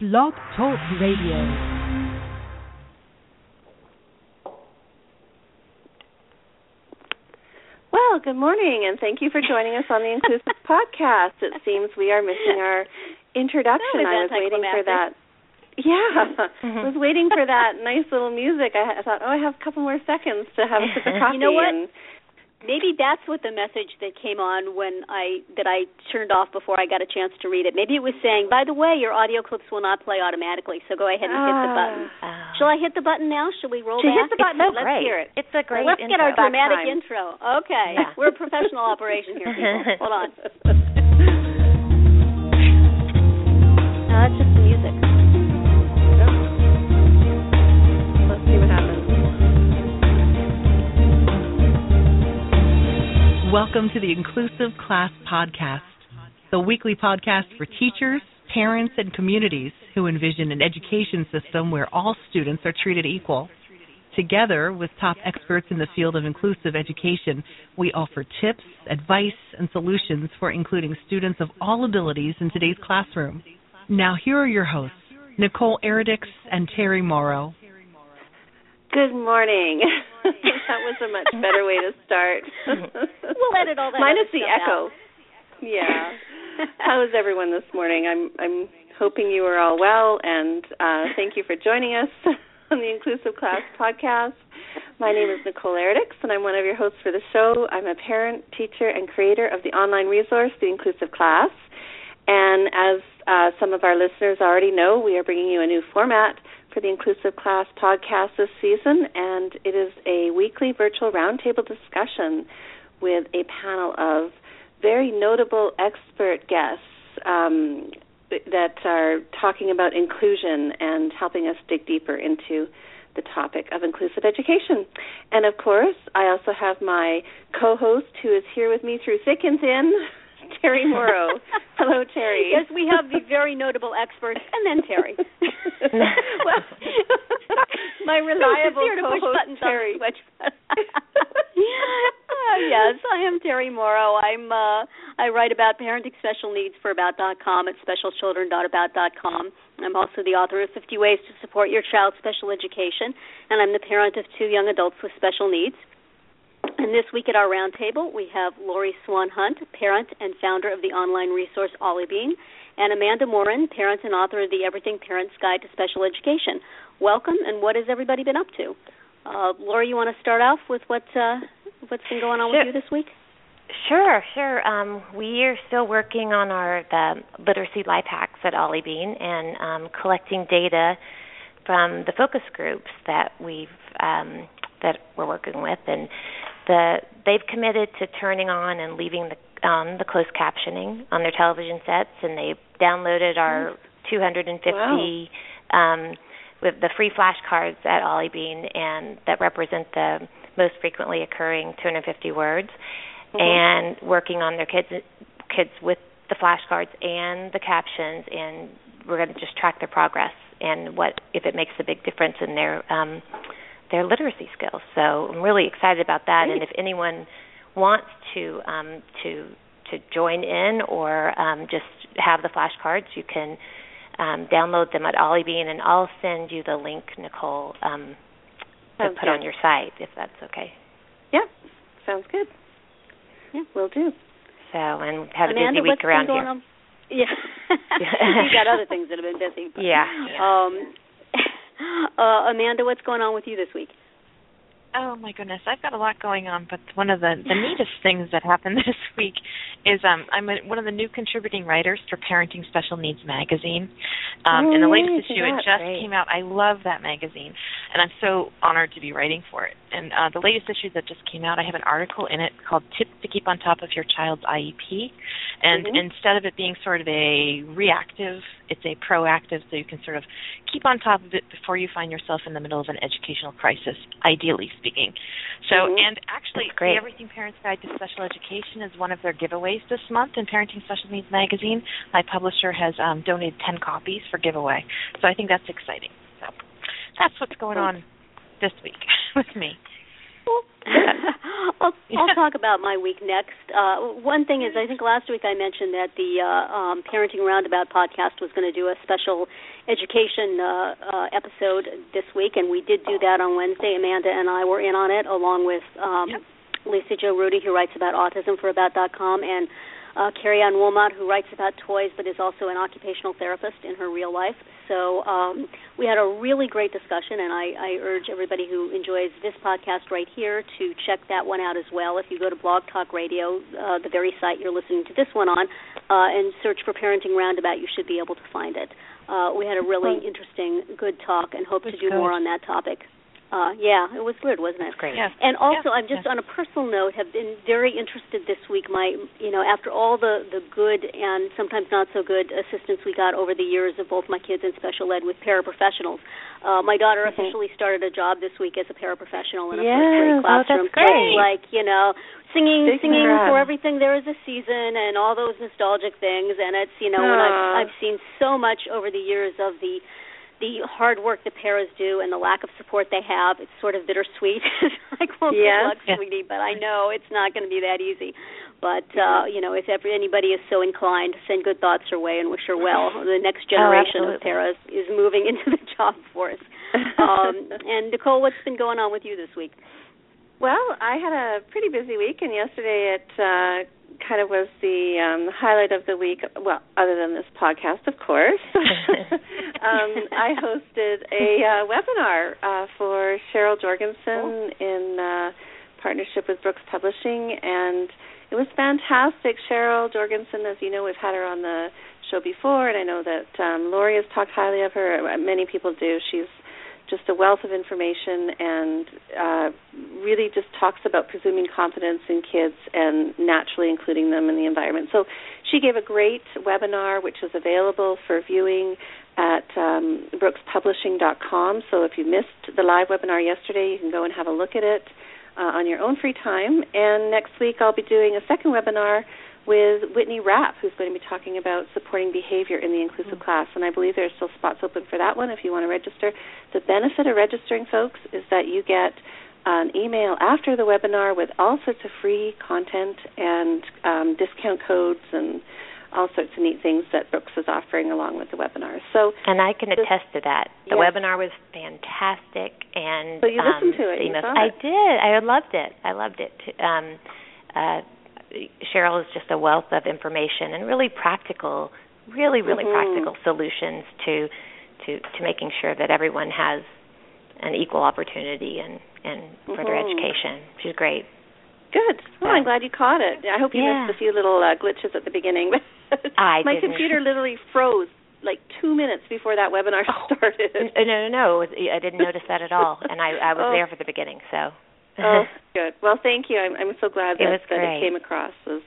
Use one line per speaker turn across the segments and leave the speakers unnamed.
Blog Talk Radio.
Well, good morning, and thank you for joining us on the Inclusive Podcast. It seems we are missing our introduction.
That
I was waiting for that. Yeah, I was waiting for that nice little music. I, I thought, oh, I have a couple more seconds to have a sip of coffee.
You know what?
And
Maybe that's what the message that came on when I that I turned off before I got a chance to read it. Maybe it was saying, "By the way, your audio clips will not play automatically, so go ahead and hit the button."
Ah.
Shall I hit the button now? Shall we roll back?
hit the button. Let's
great.
hear it.
It's a great
Let's get our dramatic intro. Okay,
Yeah.
we're a professional operation here, people. Hold on.
Welcome to the Inclusive Class Podcast, the weekly podcast for teachers, parents, and communities who envision an education system where all students are treated equal. Together with top experts in the field of inclusive education, we offer tips, advice, and solutions for including students of all abilities in today's classroom. Now, here are your hosts, Nicole Eredics and Terri Mauro.
Good morning. that was a much better way to start.
We'll edit all that
Minus the echo.
out.
Yeah. How is everyone this morning? I'm I'm hoping you are all well, and uh, thank you for joining us on the Inclusive Class podcast. My name is Nicole Eredics, and I'm one of your hosts for the show. I'm a parent, teacher, and creator of the online resource, The Inclusive Class. And as uh, some of our listeners already know, we are bringing you a new format for the Inclusive Class podcast this season, and it is a weekly virtual roundtable discussion with a panel of very notable expert guests um, that are talking about inclusion and helping us dig deeper into the topic of inclusive education. And of course, I also have my co host who is here with me through thick and thin, Terri Mauro. Hello, Terri.
Yes, we have the very notable experts, and then Terri.
well, my reliable
Here to push
co-host,
Terri. Uh, yes, I am Terri Mauro. I'm uh, I write about parenting special needs for about.com at specialchildren.about.com. I'm also the author of 50 Ways to Support Your Child's Special Education, and I'm the parent of two young adults with special needs. And this week at our roundtable, we have Lauri Swann Hunt, parent and founder of the online resource Ollibean, and Amanda Morin, parent and author of the Everything Parents Guide to Special Education. Welcome, and what has everybody been up to? Uh, Lauri, you want to start off with what uh, what's been going on
Sure.
with you this week?
Sure, sure. Um, we are still working on our the literacy life hacks at Ollibean and um, collecting data from the focus groups that we've um, that we're working with, and the they've committed to turning on and leaving the on the closed captioning on their television sets, and they've downloaded our 250 um, with the free flashcards at Ollibean, and that represent the most frequently occurring 250 words, and working on their kids kids with the flashcards and the captions, and we're going to just track their progress and what if it makes a big difference in their um, their literacy skills. So I'm really excited about that, and if anyone wants to um, to to join in or um, just have the flashcards, you can um, download them at Ollibean, and I'll send you the link, Nicole, um, to
Sounds
put on your site if that's okay.
Yeah, sounds good.
Yeah.
Will do.
So, and had a busy week around
been going
here.
on? Yeah, you got other things that have been busy. but-
Yeah.
Um, uh, Amanda, what's going on with you this week?
Oh my goodness, I've got a lot going on, but one of the the neatest things that happened this week is um I'm a, one of the new contributing writers for Parenting Special Needs magazine. Um
oh,
and the latest issue
it
just
great.
came out. I love that magazine and I'm so honored to be writing for it. And uh the latest issue that just came out, I have an article in it called Tips to Keep on Top of Your Child's IEP. And
mm-hmm.
instead of it being sort of a reactive, it's a proactive so you can sort of keep on top of it before you find yourself in the middle of an educational crisis, ideally speaking. So,
mm-hmm.
and actually, the Everything Parents Guide to Special Education is one of their giveaways this month in Parenting Special Needs magazine. My publisher has um, donated 10 copies for giveaway. So I think that's exciting. So that's what's going on this week with me.
I'll, I'll talk about my week next. Uh, one thing is, I think last week I mentioned that the uh, um, Parenting Roundabout podcast was going to do a special education uh, uh, episode this week, and we did do that on Wednesday. Amanda and I were in on it, along with um,
yep.
Lisa Jo Rudy, who writes about autism for About.com, and uh, Carrie Ann Wilmot, who writes about toys but is also an occupational therapist in her real life. So um, we had a really great discussion, and I, I urge everybody who enjoys this podcast right here to check that one out as well. If you go to Blog Talk Radio, uh, the very site you're listening to this one on, uh, and search for Parenting Roundabout, you should be able to find it. Uh, we had a really interesting, good talk, and hope to do more on that topic. Uh, yeah, it was good, wasn't it?
Great.
Yes.
And also,
Yeah.
I'm just on a personal note have been very interested this week. My, you know, after all the the good and sometimes not so good assistance we got over the years of both my kids and special ed with paraprofessionals, uh, my daughter
Mhm.
officially started a job this week as a paraprofessional in a
Yes.
first grade
Oh, that's
classroom. So like you know, singing,
Big
singing
congrats.
for everything there is a season and all those nostalgic things. And it's you know, when I've I've seen so much over the years of the the hard work the paras do and the lack of support they have, it's sort of bittersweet. like, well,
Yes.
good luck,
Yeah.
sweetie, but I know it's not going to be that easy. But uh, you know, if ever anybody is so inclined, send good thoughts her way and wish her well. The next generation of
absolutely.
paras is moving into the job force. Um, and Nicole, what's been going on with you this week?
Well, I had a pretty busy week, and yesterday it uh, kind of was the um, highlight of the week. Well, other than this podcast, of course. um, I hosted a uh, webinar uh, for Cheryl Jorgensen in uh, partnership with Brookes Publishing, and it was fantastic. Cheryl Jorgensen, as you know, we've had her on the show before, and I know that um, Lauri has talked highly of her. Many people do. She's just a wealth of information and uh, really just talks about presuming confidence in kids and naturally including them in the environment. So she gave a great webinar which is available for viewing at um, brookespublishing.com. So if you missed the live webinar yesterday, you can go and have a look at it uh, on your own free time. And next week I'll be doing a second webinar with Whitney Rapp, who's going to be talking about supporting behavior in the inclusive
Mm.
class. And I believe there are still spots open for that one if you want to register. The benefit of registering, folks, is that you get an email after the webinar with all sorts of free content and um, discount codes and all sorts of neat things that Brookes is offering along with the webinar. So,
And I can
This-
attest to that. The
Yes.
webinar was fantastic, and
So you listened
um,
to it, you saw
I did. I loved it. I loved it. Um, uh, Cheryl is just a wealth of information and really practical, really, really
Mhm.
practical solutions to to to making sure that everyone has an equal opportunity and and for their
Mhm.
education. She's great.
good. Well. I'm glad you caught it. I hope you
Yeah.
missed a few little uh, glitches at the beginning.
I
My
didn't.
computer literally froze like two minutes before that webinar started.
N- No, no, no. It was- I didn't notice that at all, and I I was
Oh.
there for the beginning. So.
Oh, good. Well, thank you. I'm I'm so glad that,
was
that it came across as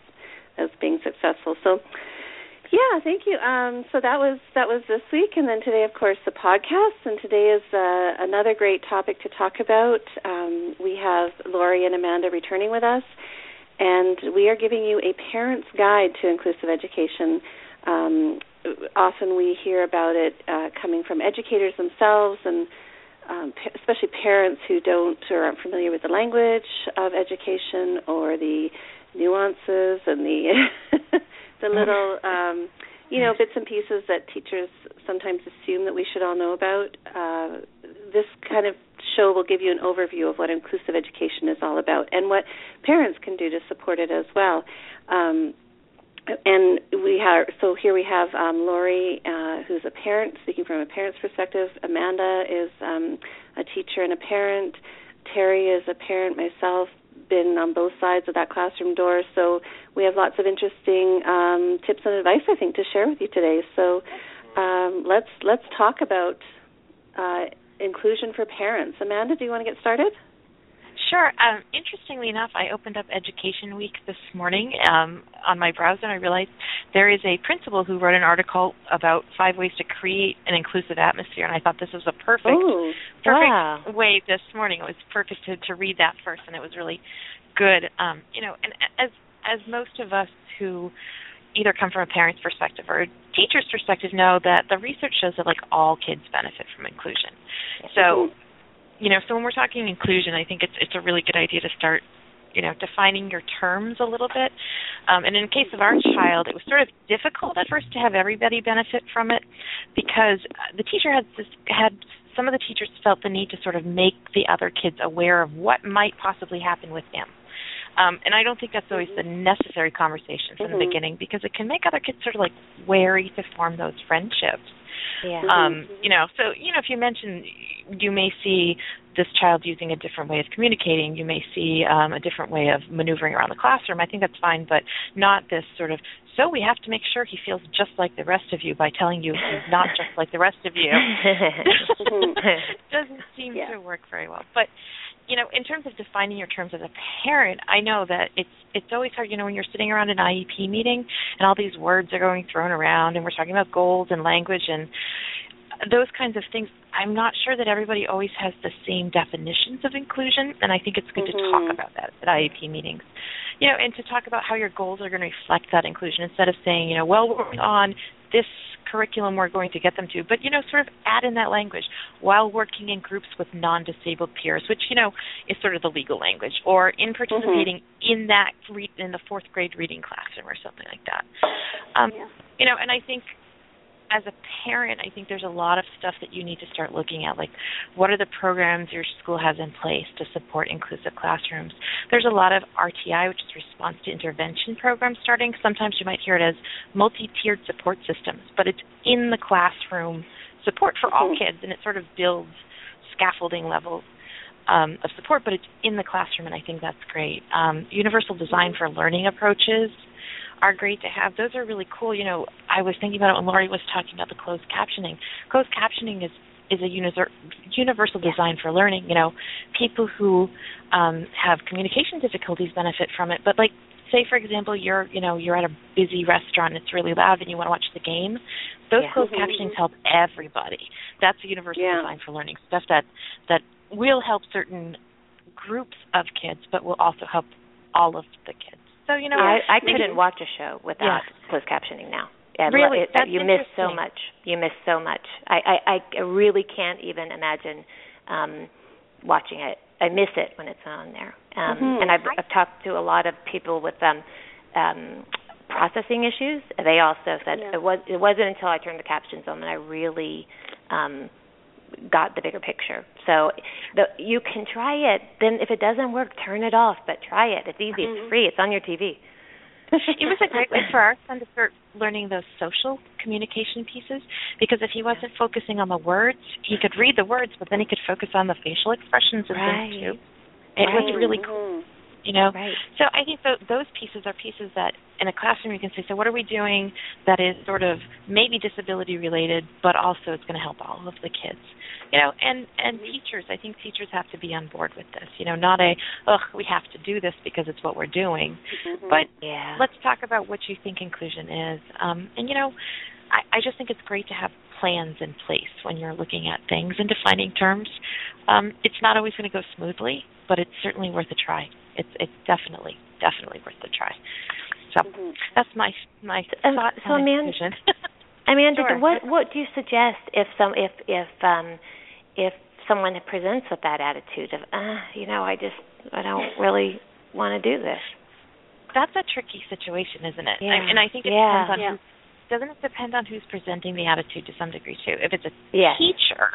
as being successful. So, yeah, thank you. Um, so that was that was this week, and then today, of course, the podcast. And today is uh, another great topic to talk about. Um, we have Lauri and Amanda returning with us, and we are giving you a parent's guide to inclusive education. Um, often we hear about it uh, coming from educators themselves and um, especially parents who don't or aren't familiar with the language of education or the nuances and the the little um, you know bits and pieces that teachers sometimes assume that we should all know about. Uh, this kind of show will give you an overview of what inclusive education is all about and what parents can do to support it as well. Um, and we have so here we have um, Lauri, uh, who's a parent, speaking from a parent's perspective. Amanda is um, a teacher and a parent. Terry is a parent myself, been on both sides of that classroom door, so we have lots of interesting um, tips and advice I think to share with you today. So um, let's let's talk about uh, inclusion for parents. Amanda, do you want to get started?
Sure. Um, interestingly enough, I opened up Education Week this morning um, on my browser, and I realized there is a principal who wrote an article about five ways to create an inclusive atmosphere, and I thought this was a perfect,
Ooh,
perfect
wow.
way this morning. It was perfect to, to read that first, and it was really good. Um, you know, and as as most of us who either come from a parent's perspective or a teacher's perspective know that the research shows that like all kids benefit from inclusion. So you know, so when we're talking inclusion, I think it's it's a really good idea to start, you know, defining your terms a little bit. Um, and in the case of our child, it was sort of difficult at first to have everybody benefit from it because the teacher had this, had some of the teachers felt the need to sort of make the other kids aware of what might possibly happen with him. Um, and I don't think that's always the necessary conversation from
Mhm.
the beginning because it can make other kids sort of like wary to form those friendships.
Yeah.
Um, you know, so you know, if you mention, you may see this child using a different way of communicating. You may see um, a different way of maneuvering around the classroom. I think that's fine, but not this sort of. So we have to make sure he feels just like the rest of you by telling you he's not just like the rest of you. Doesn't seem
Yeah.
to work very well. But you know, in terms of defining your terms as a parent, I know that it's it's always hard. You know, when you're sitting around an IEP meeting and all these words are going thrown around, and we're talking about goals and language and those kinds of things. I'm not sure that everybody always has the same definitions of inclusion, and I think it's good to
Mhm.
talk about that at IEP meetings. You know, and to talk about how your goals are going to reflect that inclusion instead of saying, you know, well, we're on this curriculum we're going to get them to, but you know, sort of add in that language while working in groups with non-disabled peers, which you know is sort of the legal language, or in participating in that re- in the fourth grade reading classroom or something like that. Um,
Yeah.
You know, and I think as a parent, I think there's a lot of stuff that you need to start looking at. Like, what are the programs your school has in place to support inclusive classrooms? There's a lot of RTI, which is response to intervention programs starting. Sometimes you might hear it as multi tiered support systems, but it's in the classroom support for all
Mhm.
kids, and it sort of builds scaffolding levels. Um, of support, but it's in the classroom, and I think that's great. Um, universal design for learning approaches are great to have. Those are really cool. You know, I was thinking about it when Lauri was talking about the closed captioning. Closed captioning is is a univer- universal design for learning. You know, people who um, have communication difficulties benefit from it. But like, say for example, you're you know you're at a busy restaurant, it's really loud, and you want to watch the game. Those
Yeah.
closed
Mhm.
captionings help everybody. That's a universal
Yeah.
design for learning stuff that that will help certain groups of kids, but will also help all of the kids. So you know,
I, I couldn't watch a show without
Yeah.
closed captioning now. Yeah,
Really?
it-
That's
you miss so much. You miss so much. I, I, I really can't even imagine um, watching it. I miss it when it's on there. Um,
Mhm.
And I've, I've talked to a lot of people with um, um, processing issues. They also said
Yeah.
it was it wasn't until I turned the captions on that I really um, got the bigger picture. So the, you can try it. Then if it doesn't work, turn it off. But try it. It's easy. It's mm-hmm. free. It's on your TV.
it was a great way for our son to start learning those social communication pieces because if he wasn't focusing on the words, he could read the words, but then he could focus on the facial expressions and
Right.
things too. It was really cool, you know.
Right.
So I think th- those pieces are pieces that in a classroom you can say, so what are we doing that is sort of maybe disability related, but also it's going to help all of the kids, you know. And and teachers, I think teachers have to be on board with this, you know, not a ugh we have to do this because it's what we're doing,
Mhm.
but
Yeah.
let's talk about what you think inclusion is. Um, and you know, I, I just think it's great to have plans in place when you're looking at things and defining terms. Um, it's not always going to go smoothly, but it's certainly worth a try. It's it's definitely definitely worth a try. So
Mhm.
that's my my
Um,
thought
so
on
Amanda-
inclusion.
Amanda,
Sure.
what what do you suggest if some if if um if someone presents with that attitude of uh you know I just I don't really want to do this.
that's a tricky situation, isn't it?
Yeah.
I, and I think it
Yeah.
depends on
Yeah.
who. Doesn't it depend on who's presenting the attitude to some degree too? If it's a
Yes.
teacher,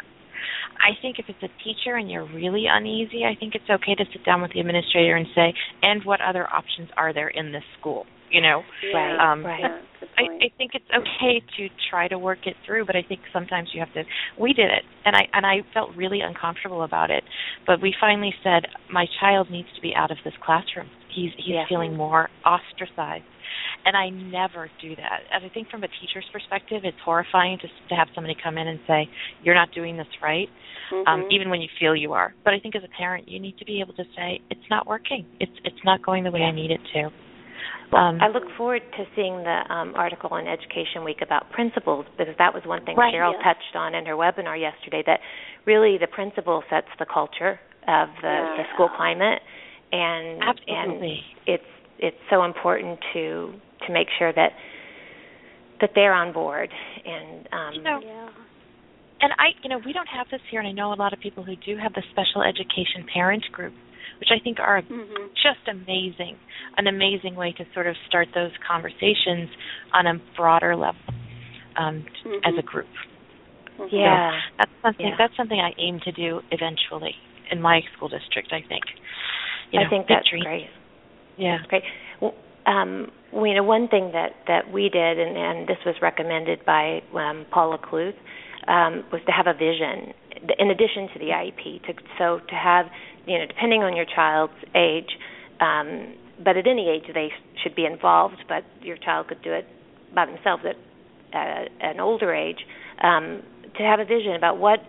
I think if it's a teacher and you're really uneasy, I think it's okay to sit down with the administrator and say, "And what other options are there in this school?" You know,
Right.
Um,
right.
I, I think it's okay to try to work it through, but I think sometimes you have to. We did it, and I and I felt really uncomfortable about it. But we finally said, my child needs to be out of this classroom. He's he's
Yeah.
feeling more ostracized, and I never do that. And I think from a teacher's perspective, it's horrifying to to have somebody come in and say, "You're not doing this right," um,
Mhm.
even when you feel you are. But I think as a parent, you need to be able to say, "It's not working. It's it's not going the way I need it to." Um,
I look forward to seeing the um, article in Education Week about principals because that was one thing
Right,
Cheryl
yeah.
touched on in her webinar yesterday. That really the principal sets the culture of the,
Yeah.
the school climate, and
Absolutely.
and it's it's so important to to make sure that that they're on board and um,
You know,
Yeah.
and I, you know, we don't have this here, and I know a lot of people who do have the special education parent group, which I think are
Mhm.
just amazing, an amazing way to sort of start those conversations on a broader level um, t- as a group.
Mhm.
yeah.
That's something.
Yeah.
That's something I aim to do eventually in my school district. I think. You
I
know,
think that's
dreams.
great.
Yeah.
Great. Well, um, well, you know, one thing that that we did, and, and this was recommended by um, Paula Kluth, um, was to have a vision in addition to the IEP. To, so to have, you know, depending on your child's age, um, but at any age they should be involved. But your child could do it by themselves at uh, an older age. Um, to have a vision about what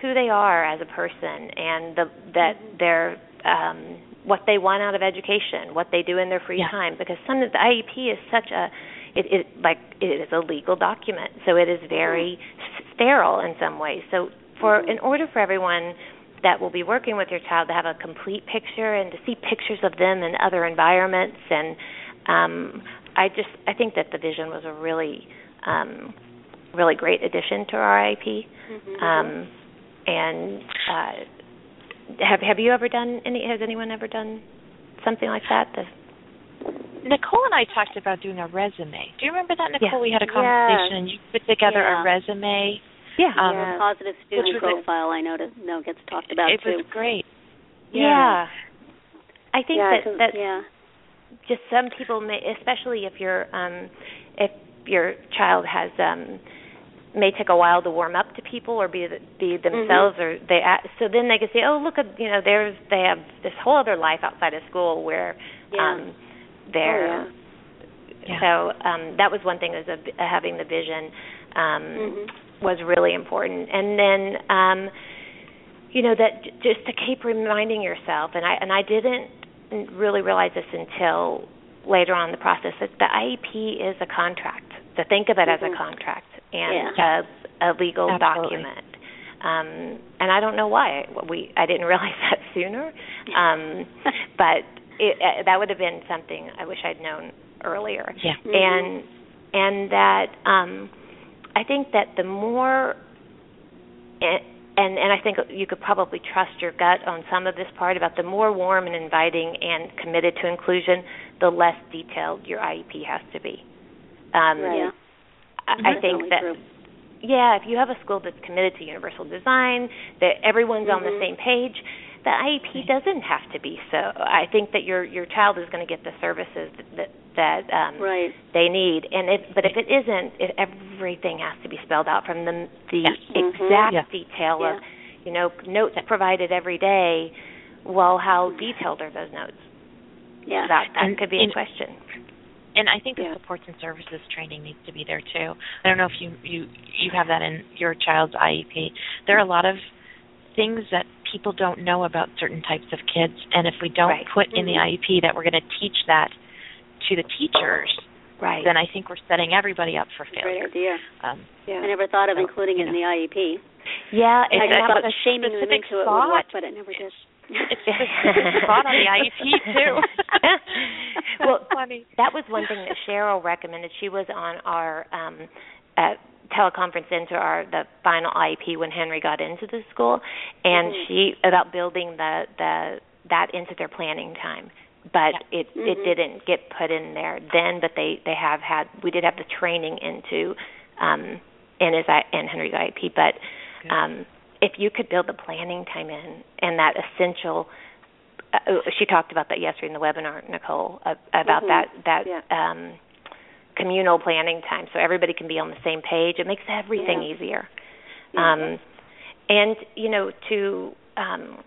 who they are as a person and the that they're um what they want out of education, what they do in their free
Yeah.
time because some of the IEP is such a it, it like it is a legal document, so it is very s- sterile in some ways. So for in order for everyone that will be working with your child to have a complete picture and to see pictures of them in other environments and um I just I think that the vision was a really um really great addition to our IEP.
Mhm.
Um, and uh, have have you ever done any? Has anyone ever done something like that? The,
Nicole and I talked about doing a resume. Do you remember that, Nicole?
Yeah.
We had a
Yeah.
conversation, and you put together
Yeah.
a resume.
Yeah,
Um,
yeah, positive student
which
profile. I know to, know gets talked about
it
too.
was great.
yeah. I think
yeah,
that
'cause-
that
yeah.
just some people may, especially if your um, if your child has um, may take a while to warm up to people or be be themselves or they act, so then they can say oh look at you know there's they have this whole other life outside of school where
Yeah.
um they're
Oh,
Yeah.
So um, that was one thing is a, having the vision um,
Mhm.
Was really important, and then um, you know that j- just to keep reminding yourself, and I and I didn't really realize this until later on in the process that the IEP is a contract. To think of it as
Mhm.
a contract and
Yeah.
a, a legal
Absolutely.
document. Um, and I don't know why we I didn't realize that sooner, um, but it, uh, that would have been something I wish I'd known earlier
Yeah.
Mhm.
and and that um I think that the more and and and I think you could probably trust your gut on some of this part about the more warm and inviting and committed to inclusion, the less detailed your IEP has to be. Um
yeah.
I, I
Definitely
think that
true.
yeah, if you have a school that's committed to universal design, that everyone's on the
Mhm.
same page, the IEP doesn't have to be so. I think that your your child is going to get the services that that um,
Right.
they need, and if but if it isn't, if everything has to be spelled out from the the
Yes.
Mhm.
exact
Yeah.
detail
Yeah.
of you know notes provided every day. Well, how detailed are those notes?
Yeah.
That that
And
could be a question.
And I think the
Yeah.
supports and services training needs to be there too. I don't know if you you you have that in your child's IEP. There are a lot of things that people don't know about certain types of kids, and if we don't
Right.
put in the
Mhm.
IEP that we're going to teach that to the teachers,
Right.
then I think we're setting everybody up for failure.
Great
failure.
idea.
Um,
I never thought of
So,
including
you
it in the IEP.
yeah,
It's
I
and
a-
just
that
thought
was-
shaming them
specific
into it would work, but it never did.
it's a specific spot on the IEP too.
Well,
funny.
that was one thing that Cheryl recommended. She was on our um uh teleconference into our the final IEP when Henry got into the school and
Mhm.
she about building the the that into their planning time. But it it
Mhm.
didn't get put in there then, but they they have had we did have the training into um in his in Henry's IEP, but um if you could build the planning time in and that essential uh, she talked about that yesterday in the webinar, Nicole, uh, about
Mhm.
that that
Yeah.
um communal planning time so everybody can be on the same page. It makes everything
Yeah.
easier. Um, and you know, to um,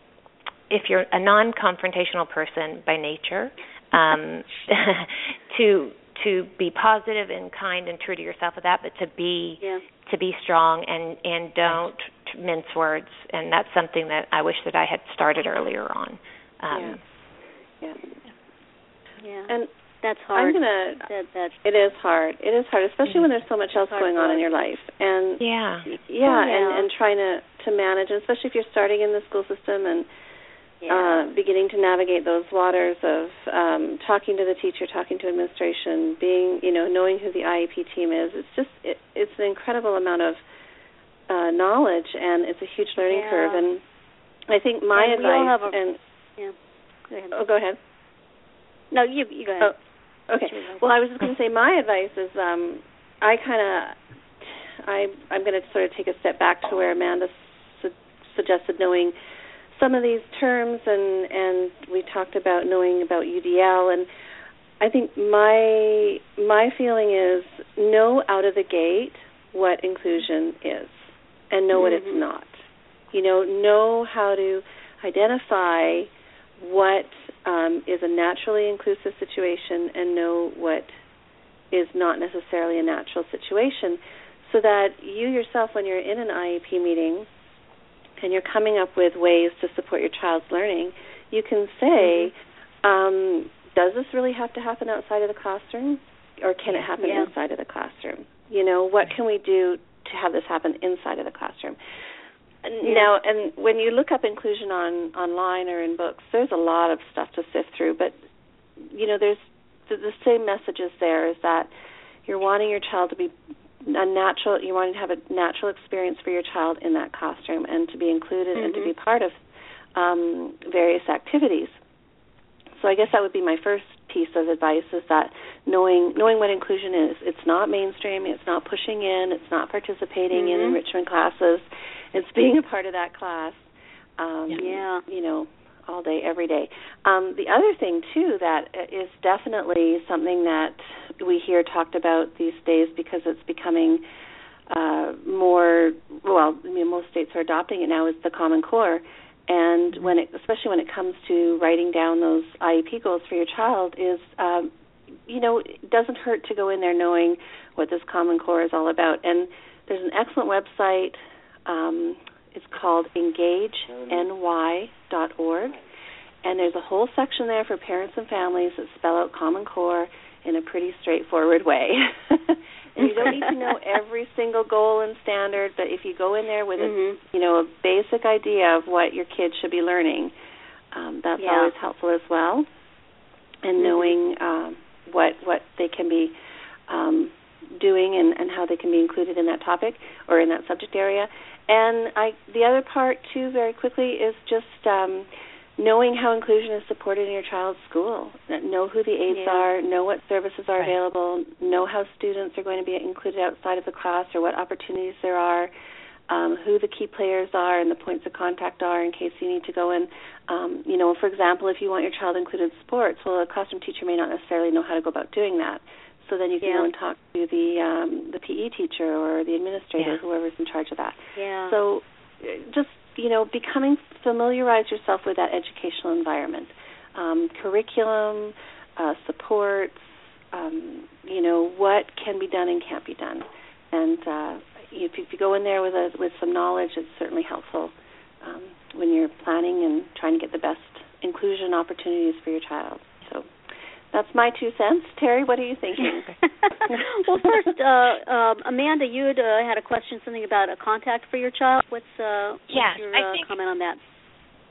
if you're a non-confrontational person by nature, um, to to be positive and kind and true to yourself with that, but to be
Yeah.
to be strong and and don't mince words. And that's something that I wish that I had started earlier on. Um,
Yeah.
Yeah.
And
that's hard.
I'm gonna.
That, that's
It is hard. It is hard, especially when there's so much else going on in your life. And
yeah.
yeah,
Oh,
and
yeah.
and trying to to manage, and especially if you're starting in the school system and
yeah.
uh, beginning to navigate those waters of um, talking to the teacher, talking to administration, being you know knowing who the IEP team is. It's just it, it's an incredible amount of uh, knowledge, and it's a huge learning
Yeah.
curve. And I think my
And
advice
a-
and
yeah. Go ahead.
oh, go ahead.
No, you you go ahead.
Oh, okay. Well, I was just going to say my advice is um, I kind of I I'm going to sort of take a step back to where Amanda su- suggested knowing some of these terms and and we talked about knowing about UDL and I think my my feeling is know out of the gate what inclusion is and know what it's
Mhm.
not. You know, know how to identify what um, is a naturally inclusive situation and know what is not necessarily a natural situation so that you yourself when you're in an IEP meeting and you're coming up with ways to support your child's learning, you can say, um, does this really have to happen outside of the classroom or can it happen
Yeah.
inside of the classroom? You know, what can we do to have this happen inside of the classroom?
Yeah.
Now, and when you look up inclusion on online or in books, there's a lot of stuff to sift through. But you know, there's the, the same messages there is that you're wanting your child to be a natural. You want to have a natural experience for your child in that classroom and to be included and to be part of um, various activities. So I guess that would be my first piece of advice is that knowing knowing what inclusion is. It's not mainstream. It's not pushing in. It's not participating in
Mhm.
enrichment classes. It's being a part of that class. Um,
Yeah.
You know, all day, every day. Um, the other thing too that is definitely something that we hear talked about these days because it's becoming uh, more well. I mean, most states are adopting it now. Is the Common Core, and when it, especially when it comes to writing down those IEP goals for your child, is um, you know it doesn't hurt to go in there knowing what this Common Core is all about. And there's an excellent website. Um, it's called EngageNY.org, and there's a whole section there for parents and families that spell out Common Core in a pretty straightforward way. and you don't need to know every single goal and standard, but if you go in there with
Mhm.
a you know a basic idea of what your kids should be learning, um, that's
Yeah.
always helpful as well. And
Mhm.
knowing um, what what they can be um, doing and, and how they can be included in that topic or in that subject area. And I the other part too, very quickly, is just um, knowing how inclusion is supported in your child's school. Know who the aides
Yeah.
are, know what services are
Right.
available, know how students are going to be included outside of the class or what opportunities there are, um, who the key players are and the points of contact are in case you need to go in. Um, you know, for example, if you want your child included in sports, well, a classroom teacher may not necessarily know how to go about doing that. So then you can
Yeah.
go and talk to the um, the PE teacher or the administrator,
Yeah.
whoever's in charge of that.
Yeah.
So uh, just you know, becoming familiarize yourself with that educational environment, um, curriculum, uh, supports, um, you know, what can be done and can't be done, and uh, if, if you go in there with a with some knowledge, it's certainly helpful um, when you're planning and trying to get the best inclusion opportunities for your child. So that's my two cents. Terri, what are you thinking?
well, first, uh, um, Amanda, you had uh, had a question, something about a contact for your child. What's, uh,
Yes,
what's your
I
uh,
think-
comment on that?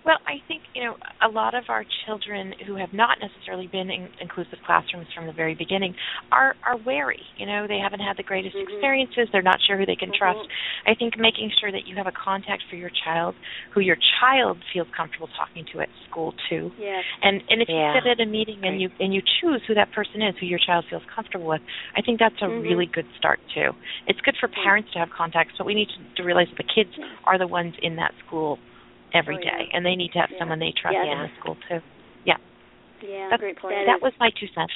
Well, I think you know a lot of our children who have not necessarily been in inclusive classrooms from the very beginning are are wary. You know, they haven't had the greatest
Mhm.
experiences. They're not sure who they can
Mhm.
trust. I think making sure that you have a contact for your child who your child feels comfortable talking to at school too.
Yes.
And and if
Yeah.
you sit at a meeting and you and you choose who that person is, who your child feels comfortable with, I think that's a
Mhm.
really good start too. It's good for parents to have contacts, but we need to, to realize that the kids are the ones in that school every
Oh,
day, and they need to have
Yeah.
someone they trust
Yeah.
in the school too. Yeah,
Yeah.
that's,
Great point.
that was my two cents.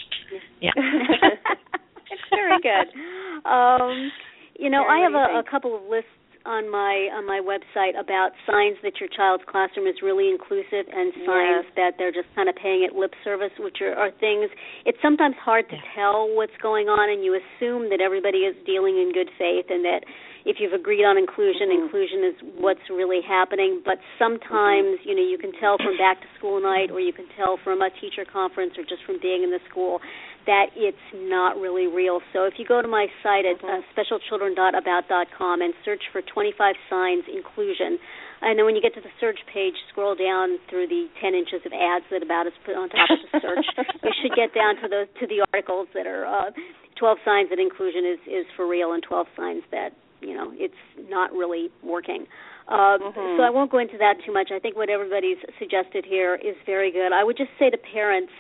Yeah.
Very good. Um, you know,
Karen,
I have
what do you
a, a couple of lists on my on my website about signs that your child's classroom is really inclusive and signs
Yes.
that they're just kind of paying it lip service, which are, are things. It's sometimes hard to tell what's going on, and you assume that everybody is dealing in good faith and that if you've agreed on inclusion,
Mm-hmm.
inclusion is what's really happening. But sometimes, you know, you can tell from back to school night, or you can tell from a teacher conference, or just from being in the school that it's not really real. So if you go to my site at uh, specialchildren.about.com and search for 25 signs inclusion, and then when you get to the search page, scroll down through the 10 inches of ads that About is put on top of the search. you should get down to the to the articles that are uh, 12 signs that inclusion is is for real and 12 signs that you know it's not really working. Uh, So I won't go into that too much. I think what everybody's suggested here is very good. I would just say to parents,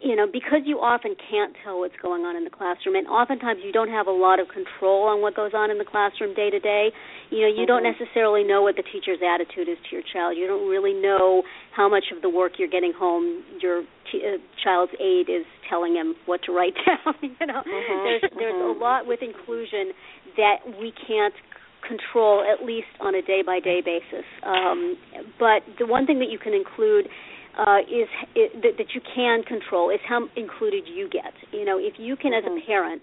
you know, because you often can't tell what's going on in the classroom, and oftentimes you don't have a lot of control on what goes on in the classroom day to day. You know, you don't necessarily know what the teacher's attitude is to your child. You don't really know how much of the work you're getting home your t- uh, child's aide is telling him what to write down. you know, there's there's a lot with inclusion that we can't control at least on a day by day basis. Um, but the one thing that you can include uh, is it, that, that you can control is how included you get. You know, if you can as a parent.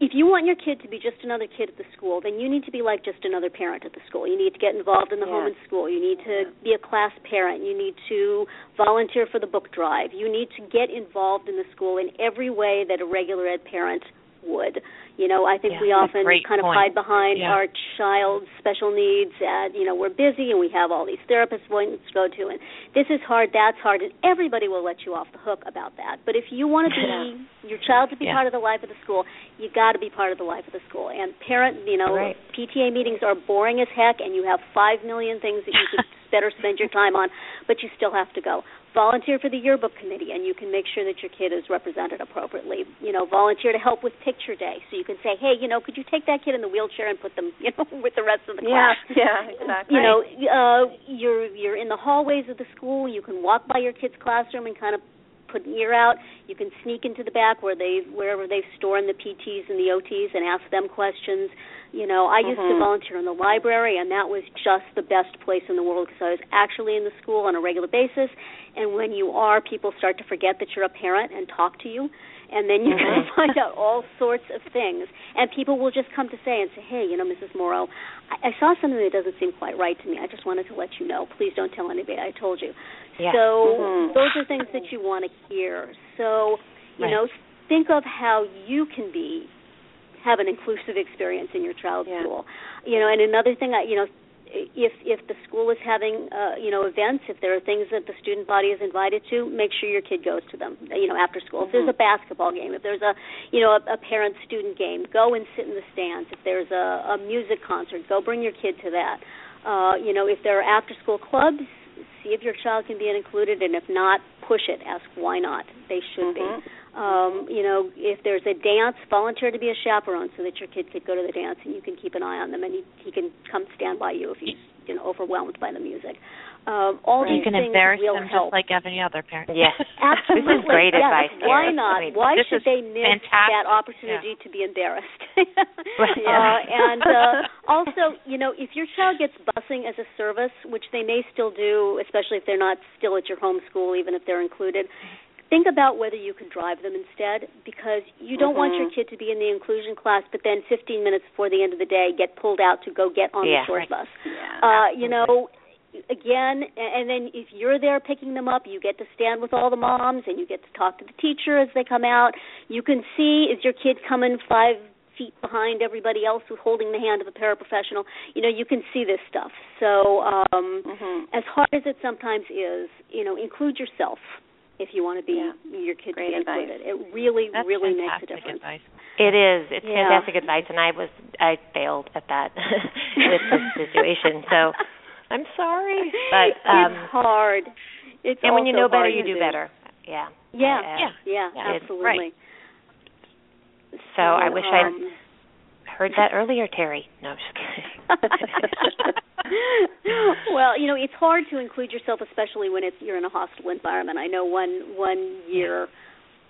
If you want your kid to be just another kid at the school, then you need to be like just another parent at the school. You need to get involved in the home and school. You need to be a class parent. You need to volunteer for the book drive. You need to get involved in the school in every way that a regular ed parent would. You know, I think
Yeah,
we often kind of
point.
hide behind
Yeah.
our child's special needs and you know, we're busy and we have all these therapist appointments to go to and this is hard, that's hard and everybody will let you off the hook about that. But if you want to be your child to be
Yeah.
part of the life of the school, you got to be part of the life of the school. And parent, you know,
Right.
PTA meetings are boring as heck and you have 5 million things that you could better spend your time on, but you still have to go. Volunteer for the yearbook committee, and you can make sure that your kid is represented appropriately. You know, volunteer to help with picture day, so you can say, "Hey, you know, could you take that kid in the wheelchair and put them, you know, with the rest of the
Yeah,
class?"
yeah, exactly.
You know, uh, you're you're in the hallways of the school. You can walk by your kid's classroom and kind of put an ear out. You can sneak into the back where they wherever they store in the PTs and the OTs and ask them questions. You know, I used to
Mhm.
volunteer in the library, and that was just the best place in the world because I was actually in the school on a regular basis. And when you are, people start to forget that you're a parent and talk to you, and then you can find out all sorts of things. And people will just come to say and say, "Hey, you know, Mrs. Mauro, I, I saw something that doesn't seem quite right to me. I just wanted to let you know. Please don't tell anybody I told you."
Yeah.
So
Mhm.
those are things that you want to hear. So you
Right.
know, think of how you can be have an inclusive experience in your child's
Yeah.
school. You know, and another thing, I you know, if if the school is having uh, you know events, if there are things that the student body is invited to, make sure your kid goes to them. You know, after school. If there's a basketball game, if there's a you know a, a parent student game, go and sit in the stands. If there's a, a music concert, go bring your kid to that. Uh, you know, if there are after school clubs, see if your child can be included, and if not, push it. Ask why not. They should be. Mm-hmm. Um, you know, if there's a dance, volunteer to be a chaperone so that your kid could go to the dance and you can keep an eye on them and he, he can come stand by you if he's you know overwhelmed by the music. Um, all
you
these
can
things
embarrass
will
them
help.
just like any other parent.
Yes.
Absolutely.
This is great
yes.
advice,
Why not?
I mean,
Why should they miss
fantastic.
that opportunity to be embarrassed?
Right.
uh, and uh, also, you know, if your child gets busing as a service, which they may still do, especially if they're not still at your home school, even if they're included, think about whether you can drive them instead because you don't want your kid to be in the inclusion class but then 15 minutes before the end of the day get pulled out to go get on
Yeah.
the short bus.
Yeah.
Uh, you know, again, and then if you're there picking them up, you get to stand with all the moms and you get to talk to the teacher as they come out. You can see is your kid coming five feet behind everybody else who's holding the hand of a paraprofessional. You know, you can see this stuff. So, um
Mhm.
as hard as it sometimes is, you know, include yourself if you want to be
Yeah.
your kid
Great
to be
advice.
included. It really,
That's
really makes a
fantastic
difference.
advice.
It is. It's
Yeah.
fantastic advice, and I was I failed at that with this situation. So I'm sorry, but um,
it's hard. It's
and when you know better, you
to
do better. Yeah.
Yeah,
Uh,
Yeah.
yeah,
Yeah.
absolutely.
So I wish I'd
um,
heard that earlier, Terri. No, I'm just kidding.
well, you know, it's hard to include yourself, especially when it's you're in a hostile environment. I know one one year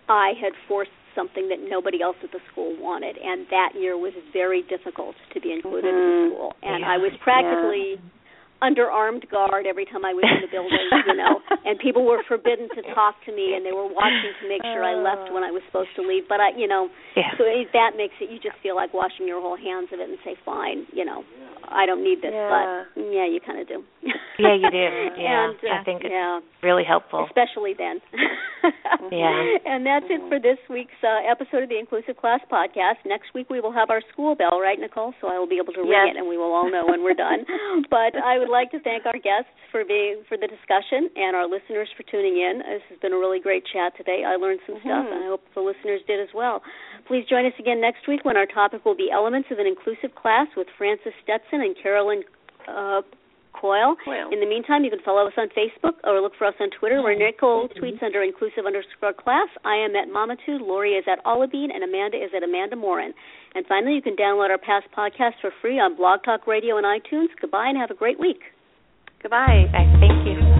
I had forced something that nobody else at the school wanted, and that year was very difficult to be included
mm-hmm.
in the school. And
yeah.
I was practically. Yeah under armed guard every time I was in the building, you know, and people were forbidden to talk to me, and they were watching to make sure I left when I was supposed to leave. But I, you know,
yeah.
so it, that makes it you just feel like washing your whole hands of it and say, fine, you know, I don't need this,
yeah.
but yeah, you kind of do.
yeah, you do. Yeah,
and, uh,
I think it's
yeah.
really helpful,
especially then.
yeah.
And that's it for this week's uh, episode of the Inclusive Class podcast. Next week we will have our school bell, right, Nicole? So I will be able to ring
yes.
it, and we will all know when we're done. but I would like to thank our guests for being for the discussion and our listeners for tuning in. This has been a really great chat today. I learned some
mm-hmm.
stuff, and I hope the listeners did as well. Please join us again next week when our topic will be elements of an inclusive class with Frances Stetson and Carolyn uh, Coyle.
Coyle.
In the meantime, you can follow us on Facebook or look for us on Twitter, where Nicole tweets under inclusive underscore class. I am at Mamatude, Lauri is at Ollibean, and Amanda is at Amanda Morin. And finally, you can download our past podcasts for free on Blog Talk Radio and iTunes. Goodbye and have a great week.
Goodbye.
Bye. Thank you.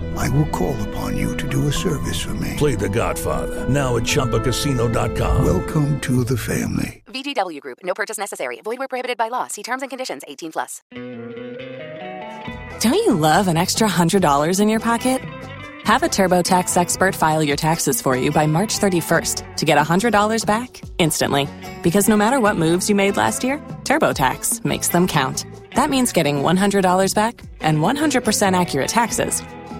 I will call upon you to do a service for me.
Play The Godfather, now at ChumbaCasino.com.
Welcome to the family.
VGW Group, no purchase necessary. Void where prohibited by law. See terms and conditions 18 plus.
Don't you love an extra $100 in your pocket? Have a TurboTax expert file your taxes for you by March 31st to get $100 back instantly. Because no matter what moves you made last year, TurboTax makes them count. That means getting $100 back and 100% accurate taxes